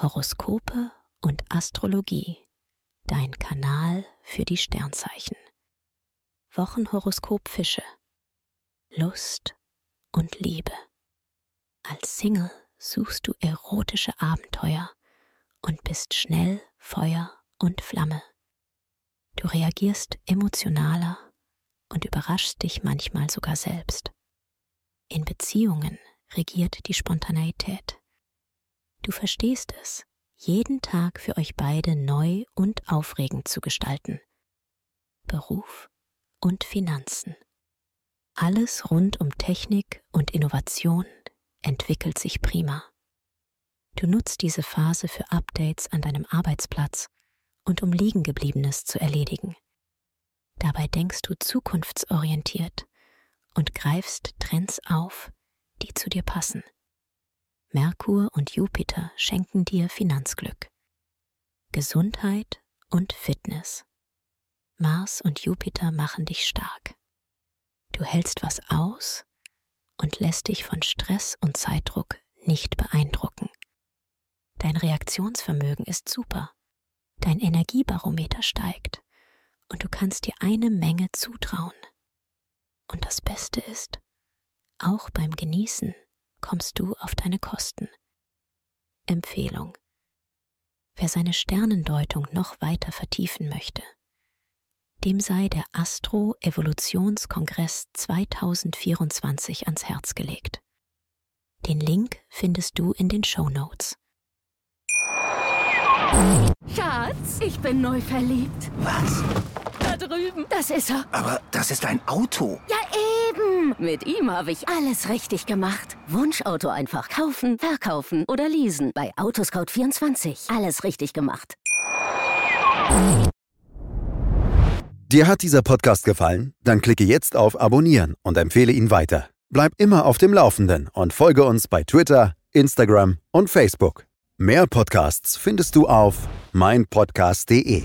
Horoskope und Astrologie. Dein Kanal für die Sternzeichen. Wochenhoroskop Fische. Lust und Liebe. Als Single suchst du erotische Abenteuer und bist schnell Feuer und Flamme. Du reagierst emotionaler und überraschst dich manchmal sogar selbst. In Beziehungen regiert die Spontaneität. Du verstehst es, jeden Tag für euch beide neu und aufregend zu gestalten. Beruf und Finanzen. Alles rund um Technik und Innovation entwickelt sich prima. Du nutzt diese Phase für Updates an deinem Arbeitsplatz und um Liegengebliebenes zu erledigen. Dabei denkst du zukunftsorientiert und greifst Trends auf, die zu dir passen. Merkur und Jupiter schenken dir Finanzglück, Gesundheit und Fitness. Mars und Jupiter machen dich stark. Du hältst was aus und lässt dich von Stress und Zeitdruck nicht beeindrucken. Dein Reaktionsvermögen ist super, dein Energiebarometer steigt und du kannst dir eine Menge zutrauen. Und das Beste ist, auch beim Genießen kommst du auf deine Kosten. Empfehlung. Wer seine Sternendeutung noch weiter vertiefen möchte, dem sei der Astro-Evolutionskongress 2024 ans Herz gelegt. Den Link findest du in den Show Notes. Schatz, ich bin neu verliebt. Was? Da drüben. Das ist er. Aber das ist ein Auto. Ja, Mit ihm habe ich alles richtig gemacht. Wunschauto einfach kaufen, verkaufen oder leasen. Bei Autoscout24. Alles richtig gemacht. Dir hat dieser Podcast gefallen? Dann klicke jetzt auf Abonnieren und empfehle ihn weiter. Bleib immer auf dem Laufenden und folge uns bei Twitter, Instagram und Facebook. Mehr Podcasts findest du auf meinpodcast.de.